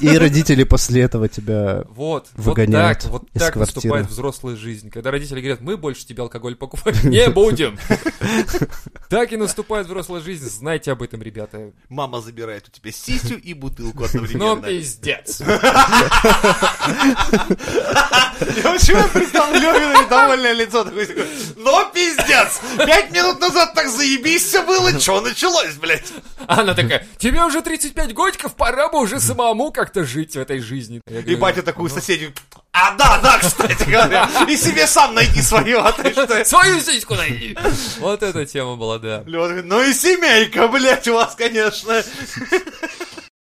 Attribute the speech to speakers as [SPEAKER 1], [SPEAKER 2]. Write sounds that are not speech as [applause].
[SPEAKER 1] И родители после этого тебя
[SPEAKER 2] Вот,
[SPEAKER 1] Выгоняют
[SPEAKER 2] вот так, вот
[SPEAKER 1] из
[SPEAKER 2] так
[SPEAKER 1] квартиры.
[SPEAKER 2] наступает взрослая жизнь. Когда родители говорят, мы больше тебе алкоголь покупать не [laughs] будем. Так и наступает взрослая жизнь. Знайте об этом, ребята.
[SPEAKER 3] Мама забирает у тебя сисю и бутылку
[SPEAKER 2] Ну,
[SPEAKER 3] одновременно.
[SPEAKER 2] пиздец. [laughs]
[SPEAKER 3] Я почему представил Лёвина недовольное лицо такое, такое, ну пиздец, пять минут назад так заебись все было, что началось, блядь?
[SPEAKER 2] Она такая, тебе уже 35 годиков, пора бы уже самому как-то жить в этой жизни. Я
[SPEAKER 3] И батя такую соседи, а да, да, кстати говоря, и себе сам найди свое, а ты что?
[SPEAKER 2] Свою сиську найди. Вот эта тема была, да.
[SPEAKER 3] Такой, ну и семейка, блядь, у вас, конечно.